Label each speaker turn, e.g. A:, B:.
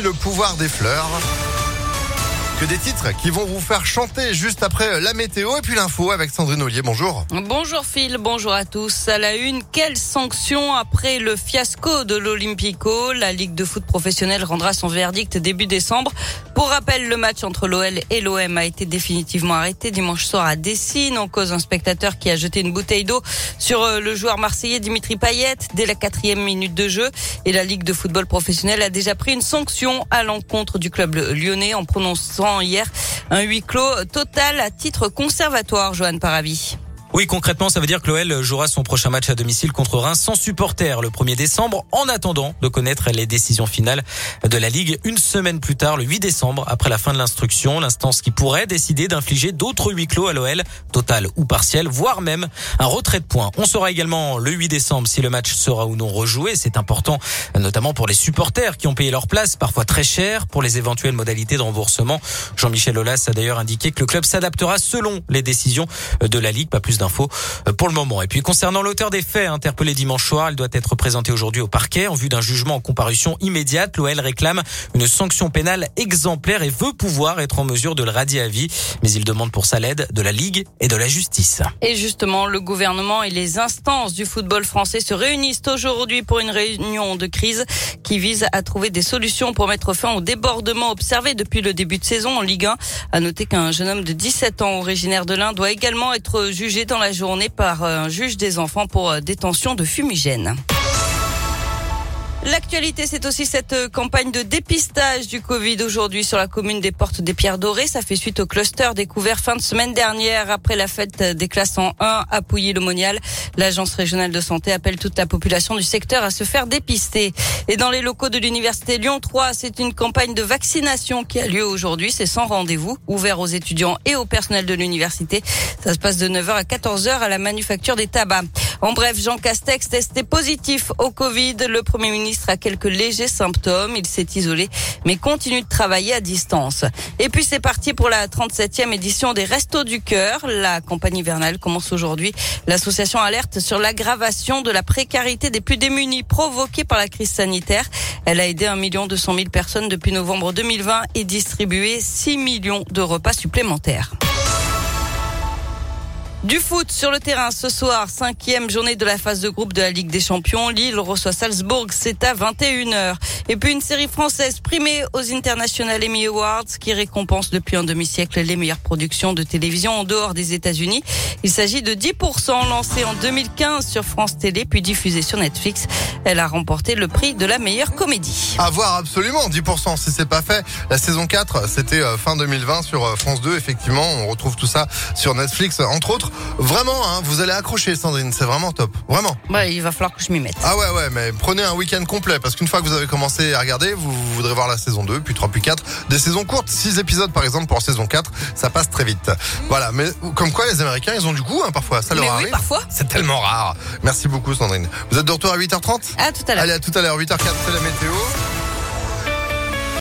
A: le pouvoir des fleurs des titres qui vont vous faire chanter juste après la météo et puis l'info avec Sandrine Ollier. Bonjour.
B: Bonjour Phil, bonjour à tous. À la une, quelle sanction après le fiasco de l'Olympico? La Ligue de foot professionnelle rendra son verdict début décembre. Pour rappel, le match entre l'OL et l'OM a été définitivement arrêté dimanche soir à Dessine en cause un spectateur qui a jeté une bouteille d'eau sur euh, le joueur marseillais Dimitri Payet dès la quatrième minute de jeu. Et la Ligue de football professionnel a déjà pris une sanction à l'encontre du club lyonnais en prononçant hier un huis clos total à titre conservatoire, Johan Paravi.
C: Oui, concrètement, ça veut dire que l'OL jouera son prochain match à domicile contre Reims sans supporter le 1er décembre, en attendant de connaître les décisions finales de la Ligue une semaine plus tard, le 8 décembre, après la fin de l'instruction, l'instance qui pourrait décider d'infliger d'autres huis clos à l'OL, total ou partiel, voire même un retrait de points. On saura également le 8 décembre si le match sera ou non rejoué. C'est important, notamment pour les supporters qui ont payé leur place, parfois très cher, pour les éventuelles modalités de remboursement. Jean-Michel Aulas a d'ailleurs indiqué que le club s'adaptera selon les décisions de la Ligue. Pas plus infos euh, pour le moment. Et puis concernant l'auteur des faits interpellé dimanche soir, il doit être présenté aujourd'hui au parquet en vue d'un jugement en comparution immédiate. L'OL réclame une sanction pénale exemplaire et veut pouvoir être en mesure de le radier à vie, mais il demande pour ça l'aide de la Ligue et de la justice.
B: Et justement, le gouvernement et les instances du football français se réunissent aujourd'hui pour une réunion de crise qui vise à trouver des solutions pour mettre fin au débordement observé depuis le début de saison en Ligue 1. À noter qu'un jeune homme de 17 ans originaire de l'Inde doit également être jugé dans la journée par un juge des enfants pour euh, détention de fumigène. L'actualité, c'est aussi cette euh, campagne de dépistage du Covid aujourd'hui sur la commune des Portes des Pierres Dorées. Ça fait suite au cluster découvert fin de semaine dernière après la fête des classes en 1 à Pouilly-le-Monial. L'agence régionale de santé appelle toute la population du secteur à se faire dépister. Et dans les locaux de l'université Lyon 3, c'est une campagne de vaccination qui a lieu aujourd'hui. C'est sans rendez-vous, ouvert aux étudiants et au personnel de l'université. Ça se passe de 9h à 14h à la manufacture des tabacs. En bref, Jean Castex testé positif au Covid. Le Premier ministre a quelques légers symptômes. Il s'est isolé, mais continue de travailler à distance. Et puis c'est parti pour la 37e édition des Restos du Cœur. La campagne hivernale commence aujourd'hui. L'association alerte sur l'aggravation de la précarité des plus démunis provoquée par la crise sanitaire. Elle a aidé 1 million 200 000 personnes depuis novembre 2020 et distribué 6 millions de repas supplémentaires. Du foot sur le terrain ce soir, cinquième journée de la phase de groupe de la Ligue des Champions. Lille reçoit Salzbourg, c'est à 21h. Et puis une série française primée aux International Emmy Awards qui récompense depuis un demi-siècle les meilleures productions de télévision en dehors des États-Unis. Il s'agit de 10% lancée en 2015 sur France Télé puis diffusée sur Netflix. Elle a remporté le prix de la meilleure comédie.
A: À voir absolument 10% si c'est pas fait. La saison 4, c'était euh, fin 2020 sur euh, France 2 effectivement, on retrouve tout ça sur Netflix entre autres. Vraiment, hein, vous allez accrocher, Sandrine. C'est vraiment top. Vraiment.
B: Ouais, il va falloir que je m'y mette.
A: Ah ouais, ouais, mais prenez un week-end complet parce qu'une fois que vous avez commencé à regarder, vous, voudrez voir la saison 2, puis 3, puis 4. Des saisons courtes, 6 épisodes par exemple pour saison 4, ça passe très vite. Voilà, mais comme quoi les Américains, ils ont du goût hein, parfois. Ça leur
B: Mais oui,
A: arrive.
B: parfois.
A: C'est tellement rare. Merci beaucoup, Sandrine. Vous êtes de retour à 8h30
B: À tout à l'heure.
A: Allez, à tout à l'heure, 8h04, c'est la météo.